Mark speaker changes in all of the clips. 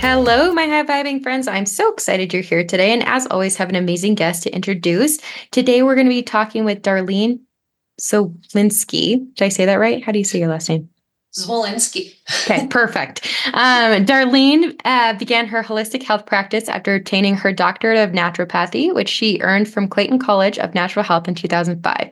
Speaker 1: Hello, my high vibing friends. I'm so excited you're here today. And as always, have an amazing guest to introduce. Today, we're going to be talking with Darlene Solinski. Did I say that right? How do you say your last name?
Speaker 2: Zwolinski.
Speaker 1: okay, perfect. Um, Darlene uh, began her holistic health practice after obtaining her doctorate of naturopathy, which she earned from Clayton College of Natural Health in 2005.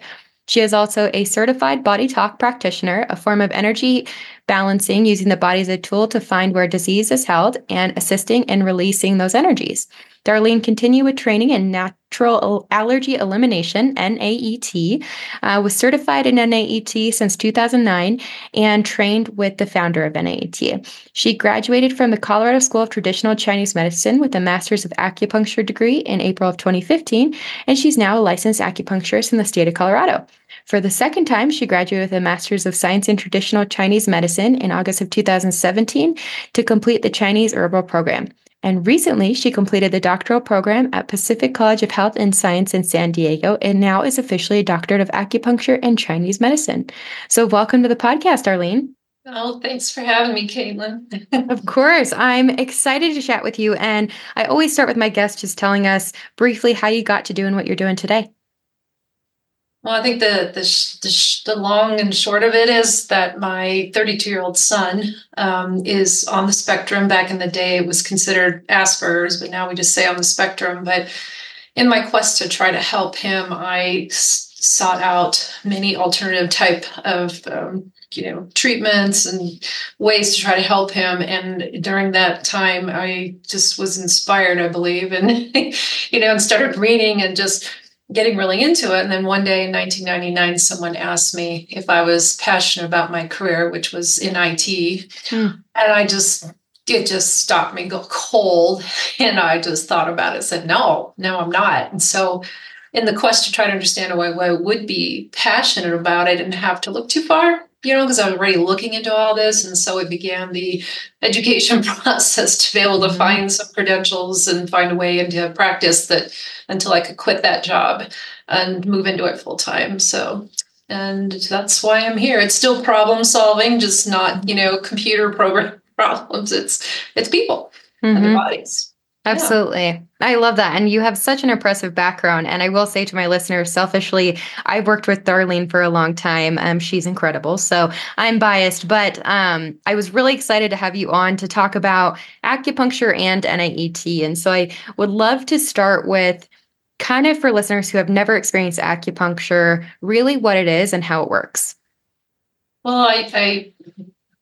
Speaker 1: She is also a certified BodyTalk practitioner, a form of energy balancing using the body as a tool to find where disease is held and assisting in releasing those energies. Darlene continued with training in natural allergy elimination, NAET, uh, was certified in NAET since 2009 and trained with the founder of NAET. She graduated from the Colorado School of Traditional Chinese Medicine with a Master's of Acupuncture degree in April of 2015, and she's now a licensed acupuncturist in the state of Colorado. For the second time, she graduated with a Master's of Science in Traditional Chinese Medicine in August of 2017 to complete the Chinese Herbal Program. And recently, she completed the doctoral program at Pacific College of Health and Science in San Diego and now is officially a doctorate of acupuncture and Chinese medicine. So, welcome to the podcast, Darlene.
Speaker 2: Oh, thanks for having me, Caitlin.
Speaker 1: of course. I'm excited to chat with you. And I always start with my guests just telling us briefly how you got to doing what you're doing today.
Speaker 2: Well, I think the the the, the long and short of it is that my 32 year old son um, is on the spectrum. Back in the day, it was considered Asperger's, but now we just say on the spectrum. But in my quest to try to help him, I sought out many alternative type of um, you know treatments and ways to try to help him and during that time i just was inspired i believe and you know and started reading and just getting really into it. And then one day in 1999, someone asked me if I was passionate about my career, which was in IT. Hmm. And I just, it just stopped me go cold. And I just thought about it, said, no, no, I'm not. And so in the quest to try to understand why, why I would be passionate about it and have to look too far, you know, because I was already looking into all this. And so I began the education process to be able to mm-hmm. find some credentials and find a way into practice that until I could quit that job and move into it full time. So, and that's why I'm here. It's still problem solving, just not, you know, computer program problems. It's, it's people mm-hmm. and their bodies.
Speaker 1: Absolutely. Yeah. I love that. And you have such an impressive background. And I will say to my listeners, selfishly, I've worked with Darlene for a long time. Um, she's incredible. So I'm biased, but um, I was really excited to have you on to talk about acupuncture and NAET. And so I would love to start with kind of for listeners who have never experienced acupuncture, really what it is and how it works.
Speaker 2: Well, I, I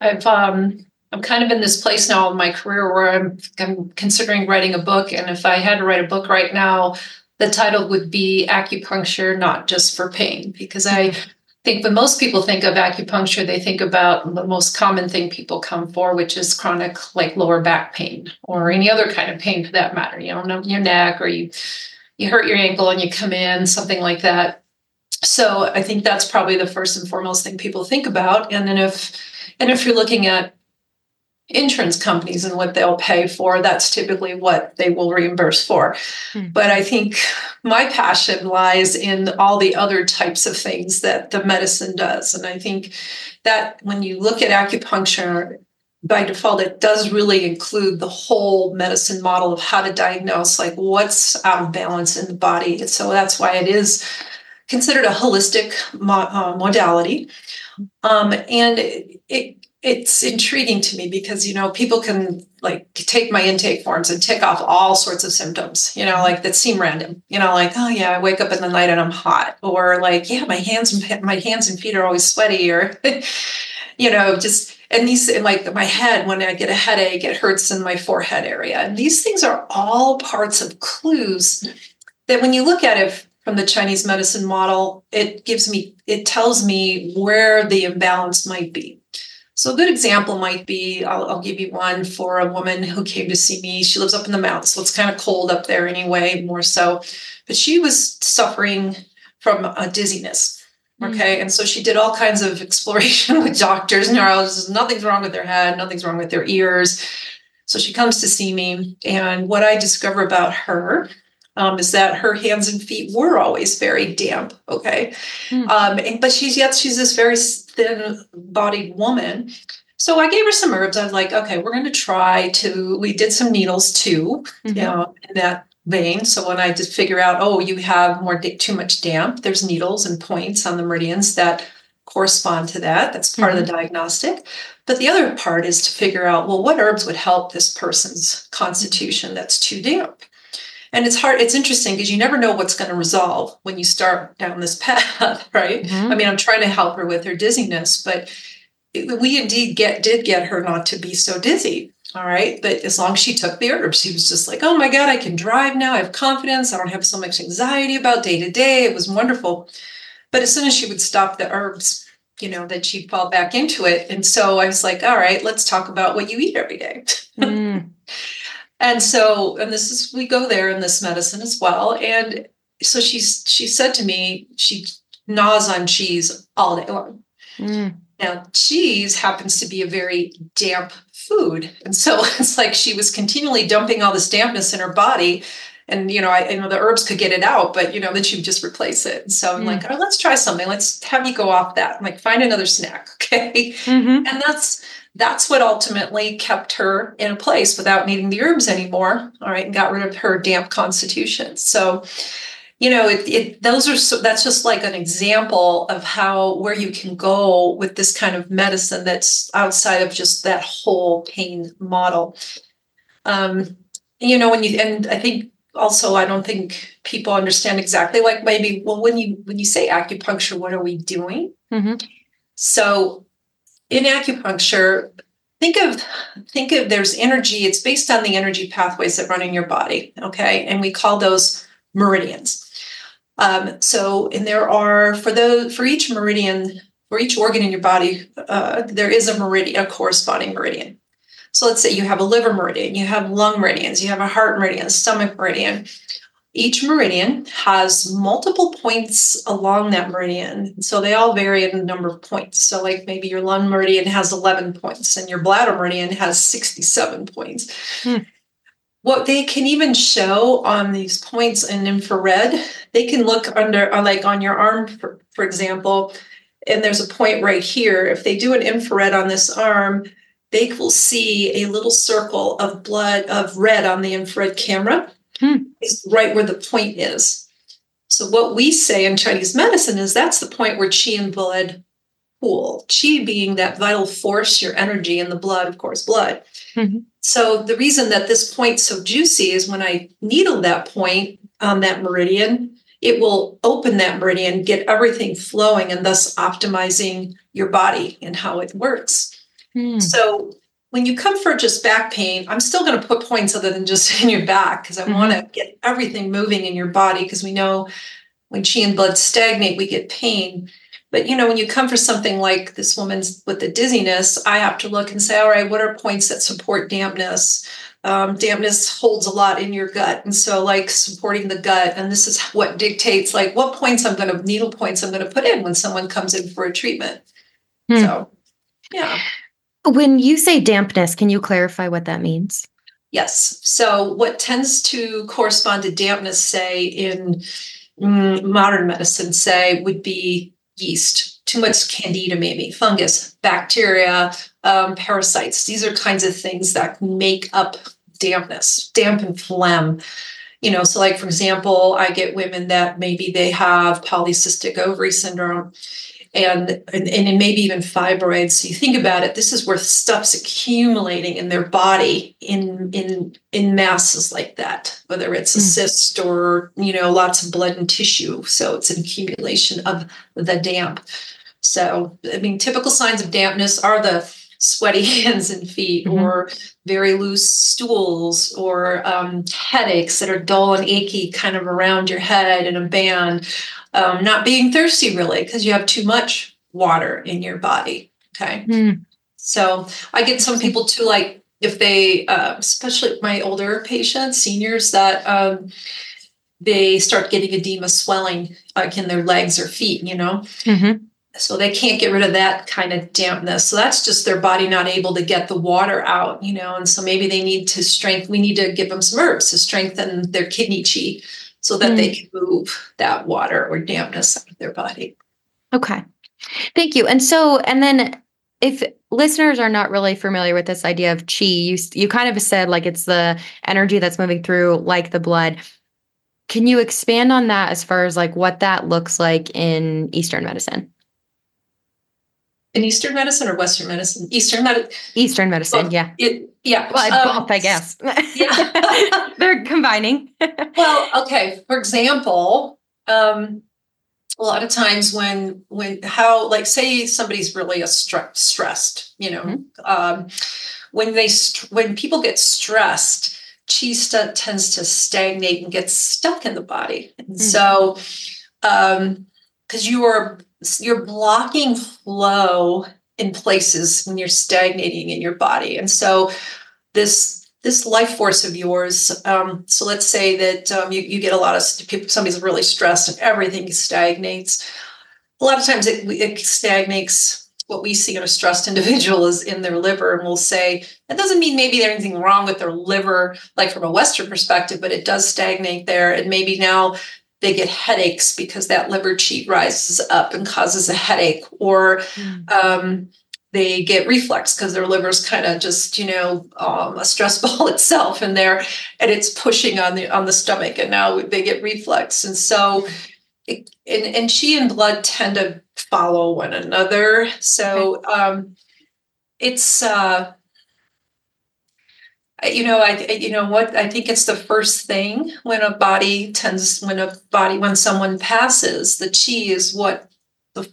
Speaker 2: I've um I'm kind of in this place now in my career where I'm, I'm considering writing a book. And if I had to write a book right now, the title would be Acupuncture, Not Just for Pain, because I think when most people think of acupuncture, they think about the most common thing people come for, which is chronic, like lower back pain or any other kind of pain for that matter. You know, your neck or you you hurt your ankle and you come in, something like that. So I think that's probably the first and foremost thing people think about. And then if and if you're looking at insurance companies and what they'll pay for that's typically what they will reimburse for. Mm. but i think my passion lies in all the other types of things that the medicine does. And i think that when you look at acupuncture by default it does really include the whole medicine model of how to diagnose like what's out of balance in the body. And so that's why it is considered a holistic mo- uh, modality. Um, and it, it it's intriguing to me because you know people can like take my intake forms and tick off all sorts of symptoms you know like that seem random. You know like oh yeah i wake up in the night and i'm hot or like yeah my hands and my hands and feet are always sweaty or you know just and these and like my head when i get a headache it hurts in my forehead area. And these things are all parts of clues that when you look at it from the chinese medicine model it gives me it tells me where the imbalance might be So a good example might be I'll, I'll, give you one for a woman who came to see me. She lives up in the mountains, so it's kind of cold up there anyway, more so. But she was suffering from a dizziness. Hmm. Okay. Mm-hmm. And so she did all kinds of exploration with doctors, neurologists. Nothing's wrong with their head, nothing's wrong with their ears. So she comes to see me. And what I discover about her um, is that her hands and feet were always very damp. Okay. Mm. Um, and, but she's yet she's this very thin bodied woman. So I gave her some herbs. I was like, okay, we're going to try to, we did some needles too, mm-hmm. you know, in that vein. So when I did figure out, oh, you have more too much damp, there's needles and points on the meridians that correspond to that. That's part mm-hmm. of the mm-hmm. diagnostic. But the other part is to figure out, well, what herbs would help this person's constitution that's too damp? And it's hard, it's interesting because you never know what's going to resolve when you start down this path, right? Mm-hmm. I mean, I'm trying to help her with her dizziness, but we indeed get did get her not to be so dizzy all right. But as long as she took the herbs, she was just like, oh my God, I can drive now. I have confidence. I don't have so much anxiety about day to day. It was wonderful. But as soon as she would stop the herbs, you know, then she'd fall back into it. And so I was like, all right, let's talk about what you eat every day. Mm. and so, and this is, we go there in this medicine as well. And so she's, she said to me, she gnaws on cheese all day long. Mm. Now, cheese happens to be a very damp food. And so it's like she was continually dumping all this dampness in her body. And, you know, I, I know the herbs could get it out, but, you know, then she would just replace it. And so I'm mm. like, oh, let's try something. Let's have you go off that. I'm like, find another snack. Okay. Mm-hmm. And that's, that's what ultimately kept her in a place without needing the herbs anymore. All right. And got rid of her damp constitution. So, you know it, it those are so that's just like an example of how where you can go with this kind of medicine that's outside of just that whole pain model um you know when you and i think also i don't think people understand exactly like maybe well when you when you say acupuncture what are we doing mm-hmm. so in acupuncture think of think of there's energy it's based on the energy pathways that run in your body okay and we call those meridians um, so, and there are for those for each meridian, for each organ in your body, uh, there is a meridian, a corresponding meridian. So, let's say you have a liver meridian, you have lung meridians, you have a heart meridian, stomach meridian. Each meridian has multiple points along that meridian. So they all vary in the number of points. So, like maybe your lung meridian has 11 points and your bladder meridian has 67 points. Hmm what they can even show on these points in infrared they can look under uh, like on your arm for, for example and there's a point right here if they do an infrared on this arm they will see a little circle of blood of red on the infrared camera hmm. Is right where the point is so what we say in chinese medicine is that's the point where qi and blood pool qi being that vital force your energy and the blood of course blood mm-hmm. So the reason that this point's so juicy is when I needle that point on that meridian, it will open that meridian, get everything flowing, and thus optimizing your body and how it works. Hmm. So when you come for just back pain, I'm still going to put points other than just in your back because I mm-hmm. want to get everything moving in your body because we know when qi and blood stagnate, we get pain. But you know, when you come for something like this woman's with the dizziness, I have to look and say, all right, what are points that support dampness? Um, dampness holds a lot in your gut, and so like supporting the gut, and this is what dictates like what points I'm going to needle points I'm going to put in when someone comes in for a treatment. Hmm. So, yeah.
Speaker 1: When you say dampness, can you clarify what that means?
Speaker 2: Yes. So, what tends to correspond to dampness, say in mm, modern medicine, say would be yeast, too much candida, maybe fungus, bacteria, um, parasites. These are kinds of things that make up dampness, damp and phlegm. You know, so like for example, I get women that maybe they have polycystic ovary syndrome and, and and maybe even fibroids. So you think about it, this is where stuff's accumulating in their body in in in masses like that, whether it's a mm. cyst or you know lots of blood and tissue. So it's an accumulation of the damp. So I mean, typical signs of dampness are the sweaty hands and feet, mm-hmm. or very loose stools, or um, headaches that are dull and achy, kind of around your head in a band um, not being thirsty really because you have too much water in your body. Okay. Mm. So I get some people to like if they, uh, especially my older patients, seniors, that um, they start getting edema swelling like in their legs or feet, you know. Mm-hmm. So they can't get rid of that kind of dampness. So that's just their body not able to get the water out, you know. And so maybe they need to strengthen. We need to give them some herbs to strengthen their kidney chi, so that mm. they can move that water or dampness out of their body.
Speaker 1: Okay, thank you. And so, and then if listeners are not really familiar with this idea of chi, you you kind of said like it's the energy that's moving through like the blood. Can you expand on that as far as like what that looks like in Eastern medicine?
Speaker 2: In Eastern medicine or Western medicine? Eastern medicine.
Speaker 1: Eastern medicine, well, yeah.
Speaker 2: It, yeah.
Speaker 1: Well, um, both, I guess. Yeah. They're combining.
Speaker 2: well, okay. For example, um, a lot of times when when how like say somebody's really a stre- stressed you know mm-hmm. um, when they st- when people get stressed chi st- tends to stagnate and get stuck in the body and mm-hmm. so um because you are you're blocking flow in places when you're stagnating in your body and so this this life force of yours. Um, so let's say that um, you, you get a lot of people, somebody's really stressed and everything stagnates. A lot of times it, it stagnates. What we see in a stressed individual is in their liver, and we'll say that doesn't mean maybe there's anything wrong with their liver, like from a Western perspective, but it does stagnate there. And maybe now they get headaches because that liver chi rises up and causes a headache, or mm. um, they get reflux because their liver's kind of just you know um, a stress ball itself and there and it's pushing on the on the stomach and now they get reflux. And so it, and, and chi and blood tend to follow one another. So um, it's uh, you know i you know what i think it's the first thing when a body tends when a body when someone passes the chi is what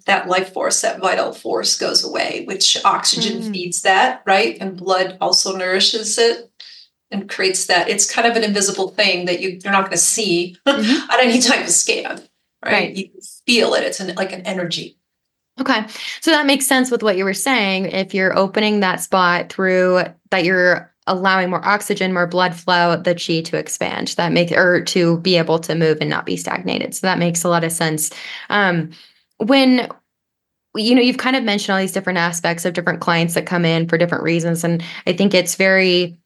Speaker 2: that life force, that vital force goes away, which oxygen mm. feeds that, right? And blood also nourishes it and creates that. It's kind of an invisible thing that you, you're not going to see mm-hmm. at any type of scan, right? right? You feel it. It's an, like an energy.
Speaker 1: Okay. So that makes sense with what you were saying. If you're opening that spot through that you're allowing more oxygen, more blood flow, the chi to expand, that make or to be able to move and not be stagnated. So that makes a lot of sense. Um, when you know you've kind of mentioned all these different aspects of different clients that come in for different reasons and i think it's very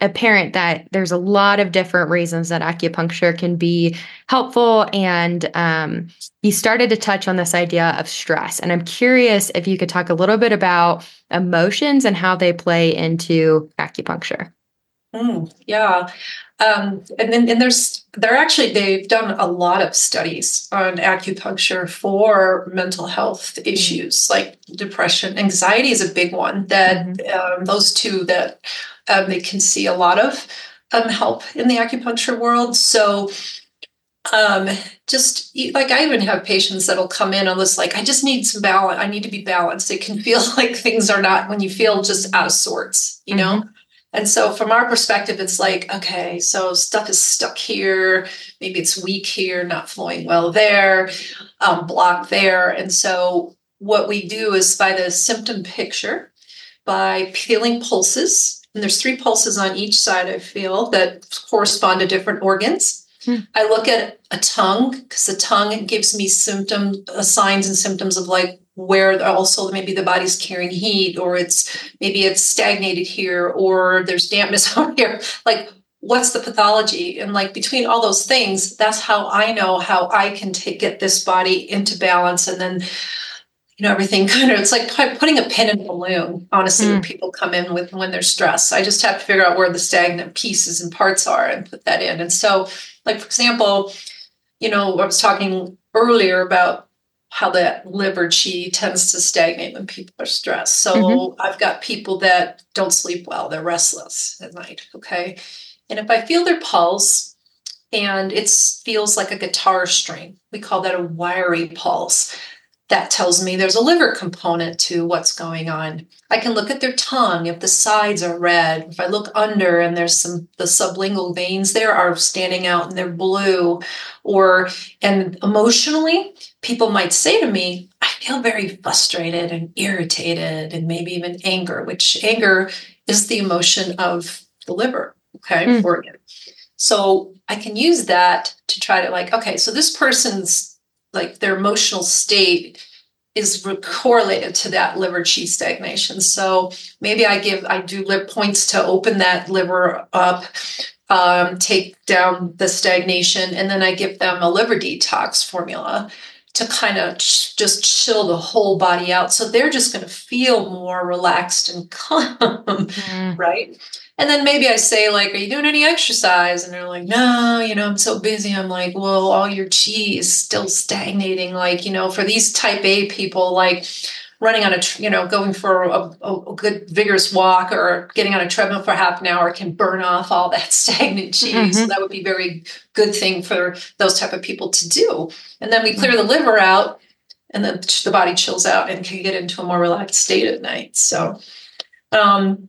Speaker 1: apparent that there's a lot of different reasons that acupuncture can be helpful. And um, you started to touch on this idea of stress. And i'm curious if you could talk a little bit about emotions and how they play into acupuncture
Speaker 2: mm, yeah um, and then and there's they're actually they've done a lot of studies on acupuncture for mental health mm-hmm. issues like depression, anxiety is a big one. That mm-hmm. um, those two that um, they can see a lot of um, help in the acupuncture world. So um just like i even have patients that'll come in on this like i just need some balance i need to be balanced it can feel like things are not when you feel just out of sorts you mm-hmm. And so, from our perspective, it's like, okay, so stuff is stuck here. Maybe it's weak here, not flowing well there, um, blocked there. And so, what we do is by the symptom picture, by feeling pulses, and there's three pulses on each side, I feel, that correspond to different organs. Hmm. I look at a tongue because the tongue gives me symptom uh, signs and symptoms of like where also maybe the body's carrying heat or it's maybe it's stagnated here or there's dampness out here. Like what's the pathology? And like between all those things that's how i know how i can take get this body into balance and then you know everything kind of it's like putting a pin in a balloon honestly mm. when people come in with when they're stressed. I just have to figure out where the stagnant pieces and parts are and put that in. And so like for example you know i was talking earlier about how that liver chi tends to stagnate when people are stressed. So mm-hmm. I've got people that don't sleep well, they're restless at night. Okay. And if I feel their pulse and it feels like a guitar string, we call that a wiry pulse that tells me there's a liver component to what's going on. I can look at their tongue if the sides are red. If I look under and there's some the sublingual veins there are standing out and they're blue or and emotionally people might say to me, I feel very frustrated and irritated and maybe even anger, which anger is the emotion of the liver, okay, mm. organ. So I can use that to try to like, okay, so this person's like their emotional state is correlated to that liver qi stagnation. So maybe I give, I do lip points to open that liver up, um, take down the stagnation, and then I give them a liver detox formula to kind of ch- just chill the whole body out. So they're just going to feel more relaxed and calm, mm. right? And then maybe I say, like, are you doing any exercise? And they're like, no, you know, I'm so busy. I'm like, well, all your chi is still stagnating. Like, you know, for these type A people, like running on a, you know, going for a, a, good vigorous walk or getting on a treadmill for half an hour can burn off all that stagnant chi. Mm-hmm. So that would be very good thing for those type of people to do. And then we clear the liver out and then the body chills out and can get into a more relaxed state at night. So, um,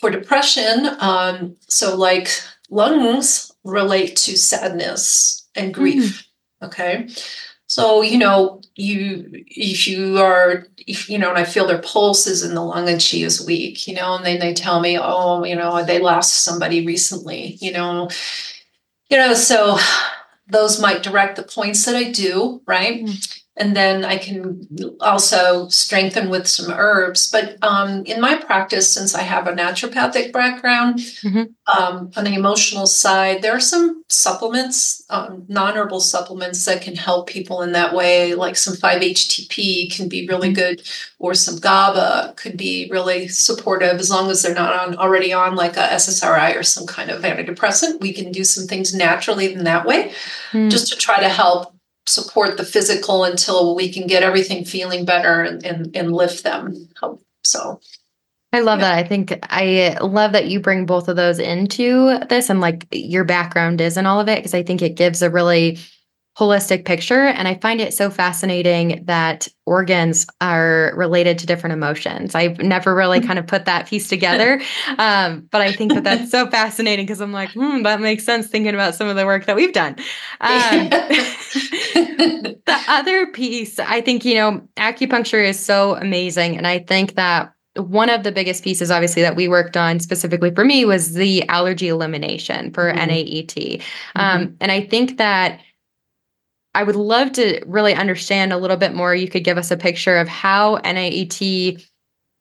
Speaker 2: for depression, um, so like lungs relate to sadness and grief. Mm. Okay. So, you know, you if you are if you know, and I feel their pulses in the lung and she is weak, you know, and then they tell me, oh, you know, they lost somebody recently, you know. You know, so those might direct the points that I do, right? Mm and then I can also strengthen with some herbs. But um, in my practice, since I have a naturopathic background, mm-hmm. um, on the emotional side, there are some supplements, um, non herbal supplements that can help people in that way, like some 5-HTP can be really mm-hmm. good, or some GABA could be really supportive as long as they're not on already on like a SSRI or some kind of antidepressant. We can do some things naturally in that way, mm. just to try to help support the physical until we can get everything feeling better and, and, and lift them. Um, so
Speaker 1: I love yeah. that. I think I love that you bring both of those into this and like your background is and all of it because I think it gives a really holistic picture. And I find it so fascinating that organs are related to different emotions. I've never really kind of put that piece together. Um, but I think that that's so fascinating because I'm like, hmm, that makes sense thinking about some of the work that we've done. Um, the other piece, I think, you know, acupuncture is so amazing. And I think that one of the biggest pieces obviously that we worked on specifically for me was the allergy elimination for mm-hmm. NAET. Um, mm-hmm. and I think that I would love to really understand a little bit more. You could give us a picture of how NAET,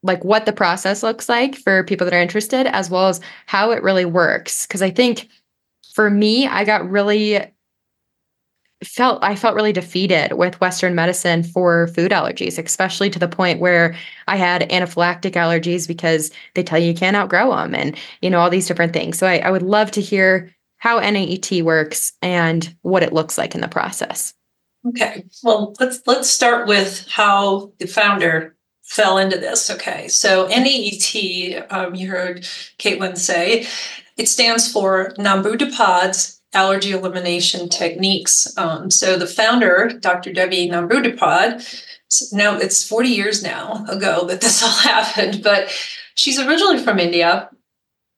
Speaker 1: like what the process looks like for people that are interested, as well as how it really works. Because I think for me, I got really felt I felt really defeated with Western medicine for food allergies, especially to the point where I had anaphylactic allergies because they tell you you can't outgrow them and you know all these different things. So I, I would love to hear how NAET works and what it looks like in the process.
Speaker 2: Okay. Well, let's let's start with how the founder fell into this. Okay. So NAET, um, you heard Caitlin say, it stands for Nambudripad's Allergy Elimination Techniques. Um, so the founder, Dr. Debbie Devi Nambudripad, now it's 40 years now ago that this all happened, but she's originally from India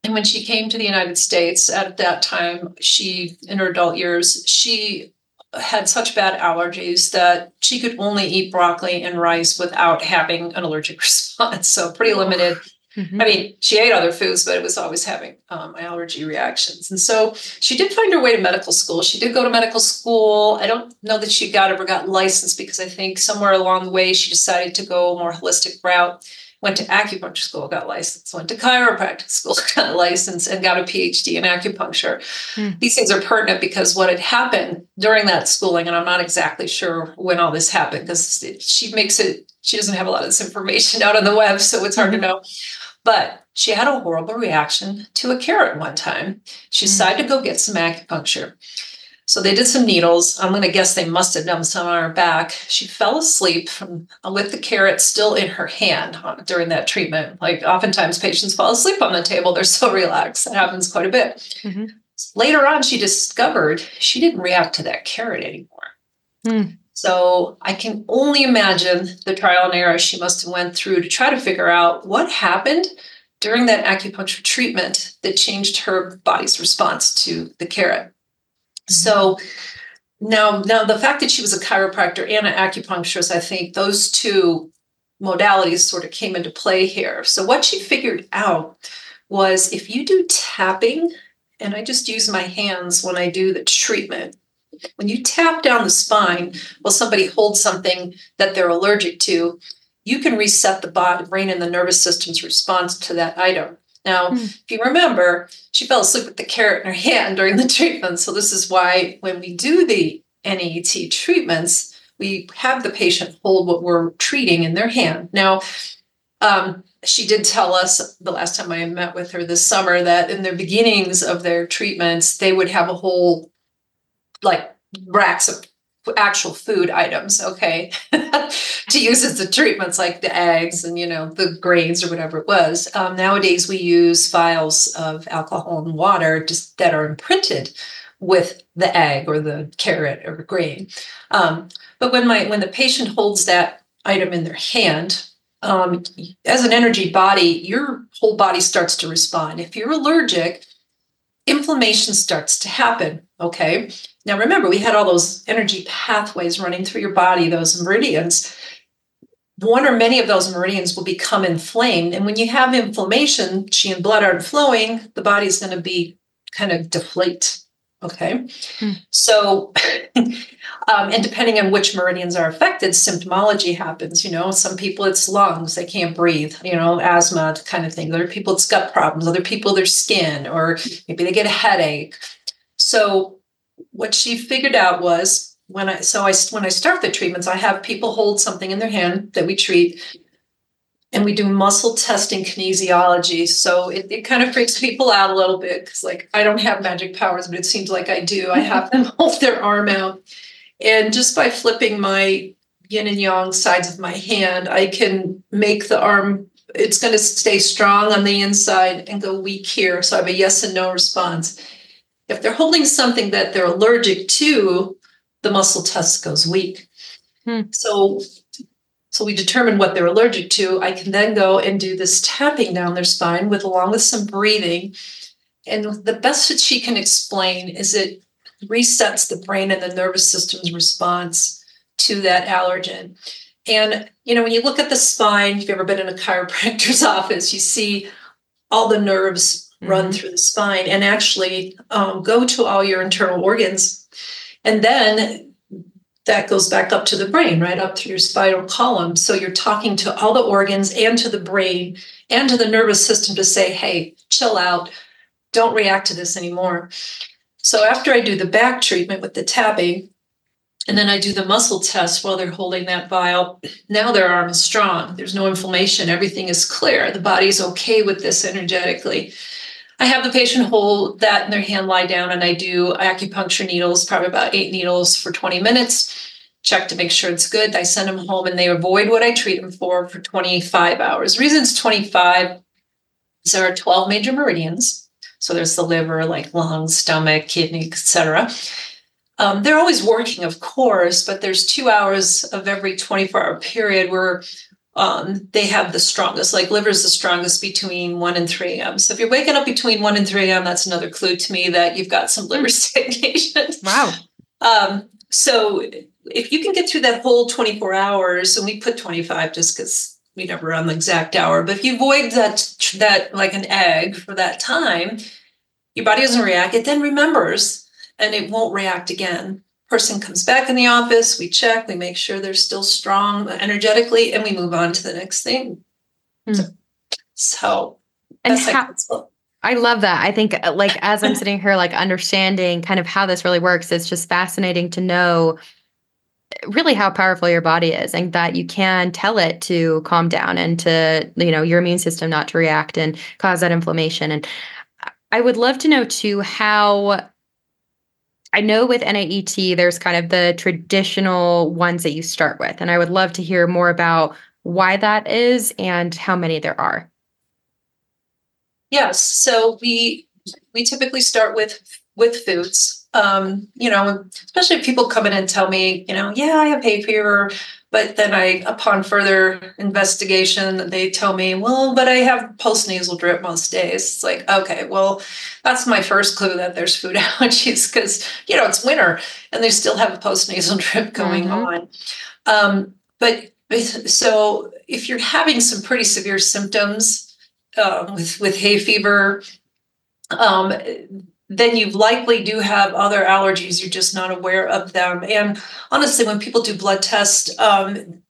Speaker 2: and when she came to the United States at that time, she, in her adult years, she had such bad allergies that she could only eat broccoli and rice without having an allergic response. So, pretty limited. Mm-hmm. I mean, she ate other foods, but it was always having um, allergy reactions. And so she did find her way to medical school. She did go to medical school. I don't know that she got ever got licensed because I think somewhere along the way she decided to go a more holistic route went to acupuncture school, got licensed, went to chiropractic school, got licensed, and got a PhD in acupuncture. Mm. These things are pertinent because what had happened during that schooling, and I'm not exactly sure when all this happened because she makes it, she doesn't have a lot of this information out on the web, so it's hard mm-hmm. to know. But she had a horrible reaction to a carrot one time. She mm. decided to go get some acupuncture. So they did some needles. I'm going to guess they must have done some on her back. She fell asleep from, with the carrot still in her hand during that treatment. Like oftentimes patients fall asleep on the table. They're so relaxed. That happens quite a bit. Mm-hmm. Later on, she discovered she didn't react to that carrot anymore. Mm. So I can only imagine the trial and error she must have went through to try to figure out what happened during that acupuncture treatment that changed her body's response to the carrot. So now, now the fact that she was a chiropractor and an acupuncturist, I think those two modalities sort of came into play here. So what she figured out was if you do tapping, and I just use my hands when I do the treatment, when you tap down the spine while somebody holds something that they're allergic to, you can reset the body, brain, and the nervous system's response to that item. Now, mm. if you remember, she fell asleep with the carrot in her hand during the treatment. So, this is why when we do the NAET treatments, we have the patient hold what we're treating in their hand. Now, um, she did tell us the last time I met with her this summer that in the beginnings of their treatments, they would have a whole like racks of actual food items, okay, to use as the treatments like the eggs and, you know, the grains or whatever it was. Um, nowadays, we use vials of alcohol and water just that are imprinted with the egg or the carrot or grain. Um, but when my when the patient holds that item in their hand, um, as an energy body, your whole body starts to respond. If you're allergic, inflammation starts to happen. Okay. Now, remember, we had all those energy pathways running through your body, those meridians. One or many of those meridians will become inflamed. And when you have inflammation, qi and blood aren't flowing, the body's going to be kind of deflate. Okay. Hmm. So, um, and depending on which meridians are affected, symptomology happens. You know, some people it's lungs, they can't breathe, you know, asthma kind of thing. Other people it's gut problems, other people their skin, or maybe they get a headache. So, what she figured out was when I so I when I start the treatments, I have people hold something in their hand that we treat, and we do muscle testing kinesiology. So it, it kind of freaks people out a little bit because like I don't have magic powers, but it seems like I do. I have them hold their arm out, and just by flipping my yin and yang sides of my hand, I can make the arm. It's going to stay strong on the inside and go weak here. So I have a yes and no response if they're holding something that they're allergic to, the muscle test goes weak. Hmm. So, so we determine what they're allergic to. I can then go and do this tapping down their spine with along with some breathing. And the best that she can explain is it resets the brain and the nervous system's response to that allergen. And you know, when you look at the spine, if you've ever been in a chiropractor's office, you see all the nerves run mm-hmm. through the spine and actually um, go to all your internal organs. And then that goes back up to the brain, right up through your spinal column. So you're talking to all the organs and to the brain and to the nervous system to say, hey, chill out, don't react to this anymore. So after I do the back treatment with the tapping, and then I do the muscle test while they're holding that vial. Now their arm is strong. There's no inflammation. Everything is clear. The body's okay with this energetically. I have the patient hold that in their hand, lie down, and I do acupuncture needles, probably about eight needles for 20 minutes. Check to make sure it's good. I send them home and they avoid what I treat them for for 25 hours. Reasons 25 is there are 12 major meridians. So there's the liver, like lungs, stomach, kidney, etc. Um, they're always working, of course, but there's two hours of every 24 hour period where um, they have the strongest, like liver is the strongest between 1 and 3 a.m. So if you're waking up between 1 and 3 a.m., that's another clue to me that you've got some liver stagnation.
Speaker 1: Wow.
Speaker 2: Um, so if you can get through that whole 24 hours, and we put 25 just because we never run the exact hour, but if you avoid that, that like an egg for that time, your body doesn't react, it then remembers and it won't react again person comes back in the office, we check, we make sure they're still strong energetically, and we move on to the next thing. Mm. So, so
Speaker 1: and how, I love that. I think uh, like as I'm sitting here, like understanding kind of how this really works, it's just fascinating to know really how powerful your body is and that you can tell it to calm down and to, you know, your immune system not to react and cause that inflammation. And I would love to know too how I know with NAET, there's kind of the traditional ones that you start with. And I would love to hear more about why that is and how many there are.
Speaker 2: Yes. So we we typically start with with foods. Um, you know, especially if people come in and tell me, you know, yeah, I have hay fever, but then I, upon further investigation, they tell me, well, but I have post nasal drip most days. It's like, okay, well, that's my first clue that there's food allergies because, you know, it's winter and they still have a post nasal drip going mm-hmm. on. Um, but so if you're having some pretty severe symptoms um, with, with hay fever, um, then you likely do have other allergies. You're just not aware of them. And honestly, when people do blood tests, um,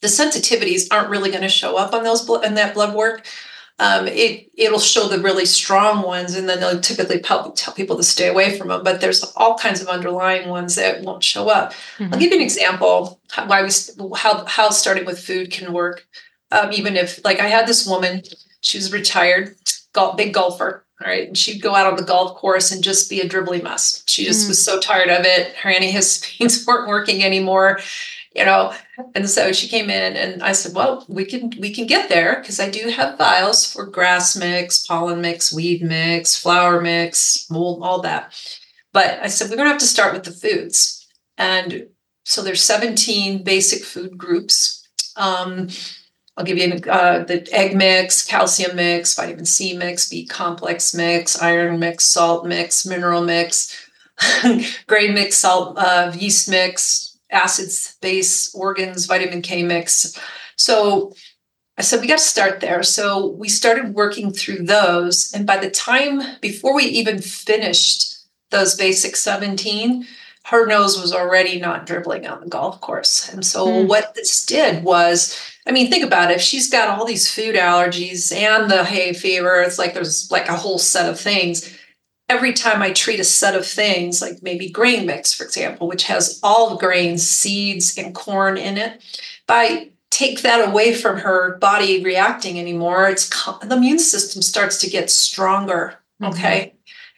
Speaker 2: the sensitivities aren't really going to show up on those in that blood work. Um, it it'll show the really strong ones, and then they'll typically tell people to stay away from them. But there's all kinds of underlying ones that won't show up. Mm-hmm. I'll give you an example why we how how starting with food can work. Um, even if like I had this woman, she was retired, big golfer, all right. And she'd go out on the golf course and just be a dribbly mess. She just mm. was so tired of it. Her antihistamines weren't working anymore, you know. And so she came in and I said, Well, we can we can get there because I do have vials for grass mix, pollen mix, weed mix, flower mix, mold, all that. But I said, we're gonna have to start with the foods. And so there's 17 basic food groups. Um, I'll give you uh, the egg mix, calcium mix, vitamin C mix, B complex mix, iron mix, salt mix, mineral mix, grain mix, salt, uh, yeast mix, acids, base, organs, vitamin K mix. So I said, we got to start there. So we started working through those. And by the time, before we even finished those basic 17, her nose was already not dribbling on the golf course. And so mm. what this did was, I mean, think about it. If she's got all these food allergies and the hay fever, it's like there's like a whole set of things. Every time I treat a set of things, like maybe grain mix, for example, which has all the grains, seeds, and corn in it, by take that away from her body reacting anymore, it's the immune system starts to get stronger. Mm-hmm. Okay.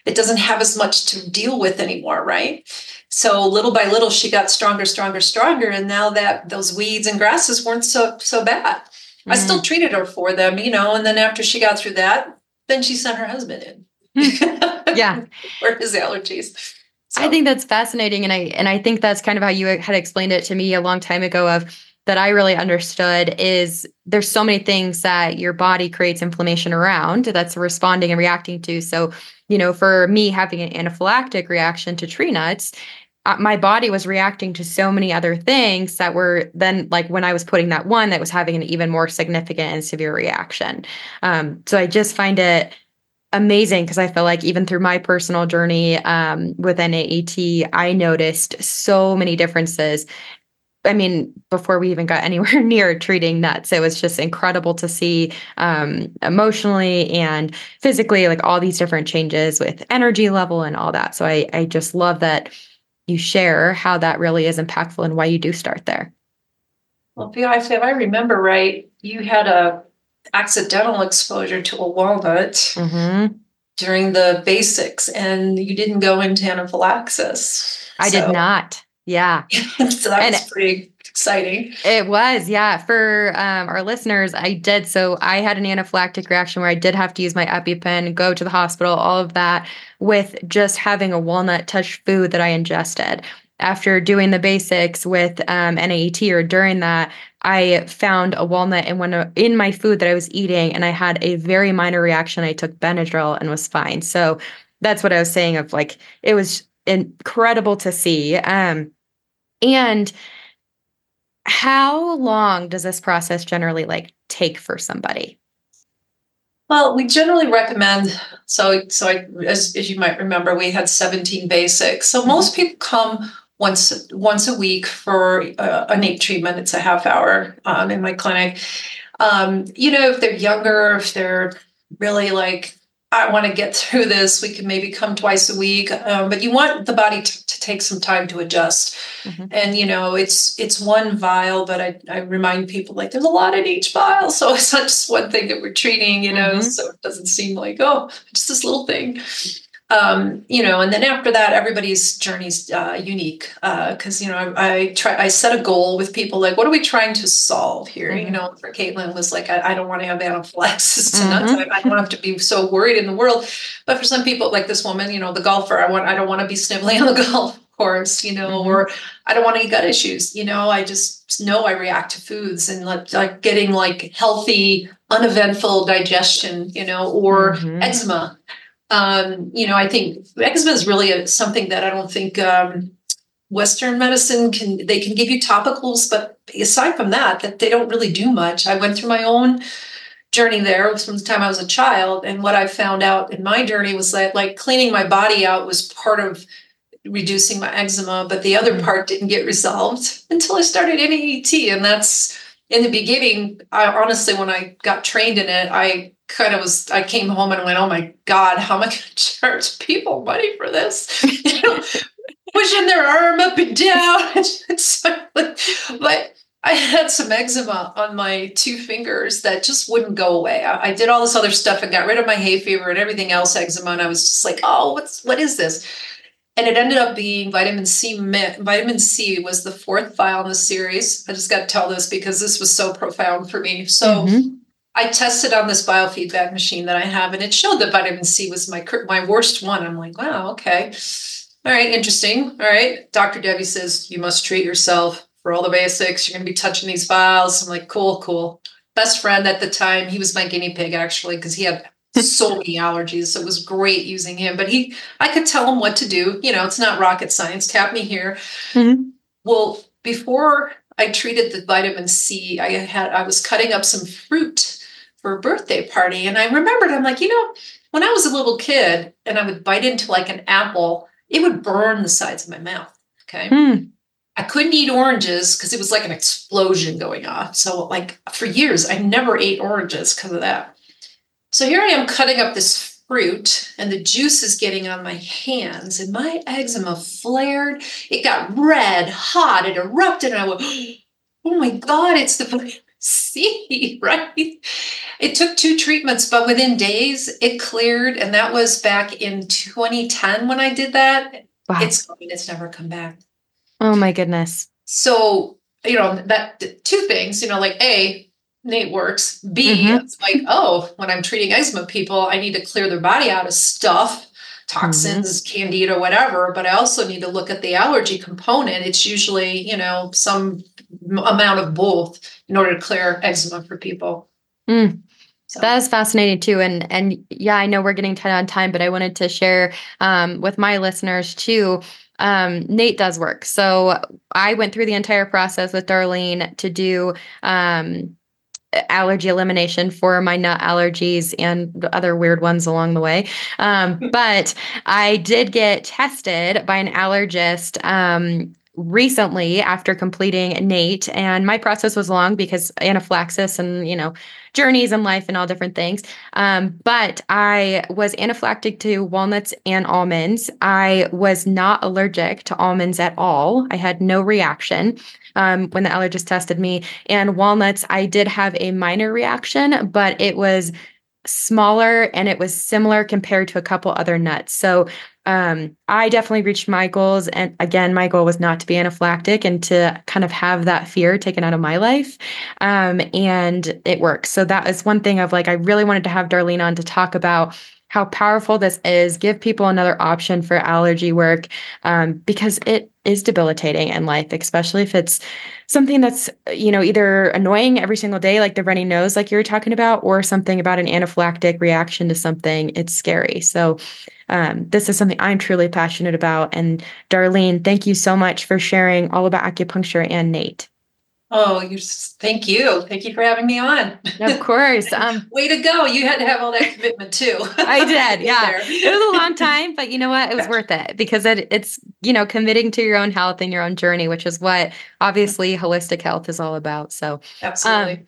Speaker 2: It doesn't have as much to deal with anymore, right? So little by little she got stronger stronger stronger and now that those weeds and grasses weren't so so bad mm. i still treated her for them you know and then after she got through that then she sent her husband in
Speaker 1: yeah
Speaker 2: for his allergies
Speaker 1: so. i think that's fascinating and i and i think that's kind of how you had explained it to me a long time ago of that I really understood is there's so many things that your body creates inflammation around that's responding and reacting to. So, you know, for me having an anaphylactic reaction to tree nuts, uh, my body was reacting to so many other things that were then like when I was putting that one that was having an even more significant and severe reaction. Um, so I just find it amazing because I feel like even through my personal journey um, with NAET, I noticed so many differences. I mean, before we even got anywhere near treating nuts, it was just incredible to see um, emotionally and physically, like all these different changes with energy level and all that. So I, I just love that you share how that really is impactful and why you do start there.
Speaker 2: Well, if I remember right, you had a accidental exposure to a walnut mm-hmm. during the basics, and you didn't go into anaphylaxis.
Speaker 1: I so. did not. Yeah.
Speaker 2: so that and was pretty exciting.
Speaker 1: It was, yeah. For um, our listeners, I did. So I had an anaphylactic reaction where I did have to use my EpiPen, go to the hospital, all of that with just having a walnut touch food that I ingested. After doing the basics with um, NAET or during that, I found a walnut in one in my food that I was eating, and I had a very minor reaction. I took Benadryl and was fine. So that's what I was saying. Of like, it was incredible to see. Um, and how long does this process generally like take for somebody?
Speaker 2: Well, we generally recommend so so I, as as you might remember, we had 17 basics. So mm-hmm. most people come once once a week for a, a NAET treatment. It's a half hour um, in my clinic. Um, you know, if they're younger, if they're really like I want to get through this. We can maybe come twice a week, um, but you want the body to, to take some time to adjust. Mm-hmm. And you know, it's it's one vial, but I, I remind people like there's a lot in each vial, so it's not just one thing that we're treating. You know, mm-hmm. so it doesn't seem like oh, just this little thing. Um, you know, and then after that, everybody's journey's uh, unique because uh, you know I, I, try I set a goal with people like, what are we trying to solve here? Mm-hmm. You know, for Caitlin was like, I, I don't want to have anaphylaxis tonight. Mm-hmm. I, I don't have to be so worried in the world. But for some people, like this woman, you know, the golfer, I want I don't want to be sniveling on the golf course, you know, mm-hmm. or I don't want any gut issues. You know, I just know I react to foods and like, like getting like healthy, uneventful digestion, you know, or mm-hmm. eczema um, you know, I think eczema is really a, something that I don't think um, Western medicine can. They can give you topicals, but aside from that, that they don't really do much. I went through my own journey there from the time I was a child, and what I found out in my journey was that like cleaning my body out was part of reducing my eczema, but the other mm. part didn't get resolved until I started NAET, and that's in the beginning. I honestly, when I got trained in it, I kind of was I came home and went, oh my God, how am I going to charge people money for this? You know, pushing their arm up and down. but I had some eczema on my two fingers that just wouldn't go away. I, I, did all this other stuff and got rid of my hay fever and everything else eczema, and I was just like, oh, what's what is this? And it ended up being vitamin C. Vitamin C was the fourth file in the series. I just got to tell this because this was so profound for me. So. Mm-hmm I tested on this biofeedback machine that I have, and it showed that vitamin C was my my worst one. I'm like, wow, okay, all right, interesting. All right, Dr. Devi says you must treat yourself for all the basics. You're going to be touching these files. I'm like, cool, cool. Best friend at the time, he was my guinea pig actually because he had so many allergies. So it was great using him. But he, I could tell him what to do. You know, it's not rocket science. Tap me here. Mm-hmm. Well, before I treated the vitamin C, I had I was cutting up some fruit for a birthday party. And I remembered, I'm like, you know, when I was a little kid and I would bite into like an apple, it would burn the sides of my mouth. Okay. Hmm. I couldn't eat oranges because it was like an explosion going off. So, like, for years, I never ate oranges because of that. So, here I am cutting up this fruit, and the juice is getting on my hands, and my eczema flared. It got red, hot, it erupted, and I went, Oh my God, it's the C, right? It took two treatments, but within days it cleared. And that was back in 2010 when I did that. Wow. It's it's never come back.
Speaker 1: Oh my goodness.
Speaker 2: So, you know, that two things, you know, like A, NAET works. B, mm-hmm. it's like, oh, when I'm treating eczema people, I need to clear their body out of stuff, toxins, mm-hmm. candida, whatever. But I also need to look at the allergy component. It's usually, you know, some amount of both in order to clear eczema for people.
Speaker 1: Mm. So. That is fascinating too, and and yeah, I know we're getting tight on time, but I wanted to share um, with my listeners too. Um, NAET does work, so I went through the entire process with Darlene to do um, allergy elimination for my nut allergies and other weird ones along the way. Um, but I did get tested by an allergist um, recently after completing NAET. and my process was long because anaphylaxis and you know journeys in life and all different things. Um, but i was anaphylactic to walnuts and almonds. I was not allergic to almonds at all. I had no reaction um, when the allergist tested me. And walnuts i did have a minor reaction but it was smaller and it was similar compared to a couple other nuts. So um, I definitely reached my goals. And again, my goal was not to be anaphylactic and to kind of have that fear taken out of my life. Um, and it works. So that is one thing of like, I really wanted to have Darlene on to talk about how powerful this is, give people another option for allergy work um, because it is debilitating in life, especially if it's something that's, you know, either annoying every single day, like the runny nose, like you were talking about, or something about an anaphylactic reaction to something. It's scary. So, um, this is something I'm truly passionate about. And Darlene, thank you so much for sharing all about acupuncture and NAET.
Speaker 2: Oh, you thank you. Thank you for having me on.
Speaker 1: Of course. Um,
Speaker 2: Way to go. You had to have all that commitment too.
Speaker 1: I did. Yeah. it was a long time, but you know what? It was worth it because it, it's, you know, committing to your own health and your own journey, which is what obviously holistic health is all about. So,
Speaker 2: absolutely. Um,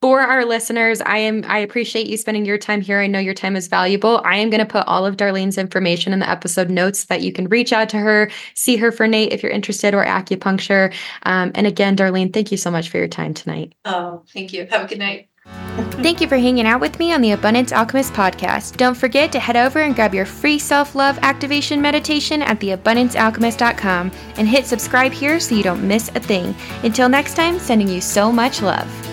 Speaker 1: for our listeners, I am I appreciate you spending your time here. I know your time is valuable. I am going to put all of Darlene's information in the episode notes so that you can reach out to her, see her for NAET if you're interested, or acupuncture. Um, and again, Darlene, thank you so much for your time tonight.
Speaker 2: Oh, thank you. Have a good night.
Speaker 3: Thank you for hanging out with me on the Abundance Alchemist podcast. Don't forget to head over and grab your free self love activation meditation at theabundancealchemist.com and hit subscribe here so you don't miss a thing. Until next time, sending you so much love.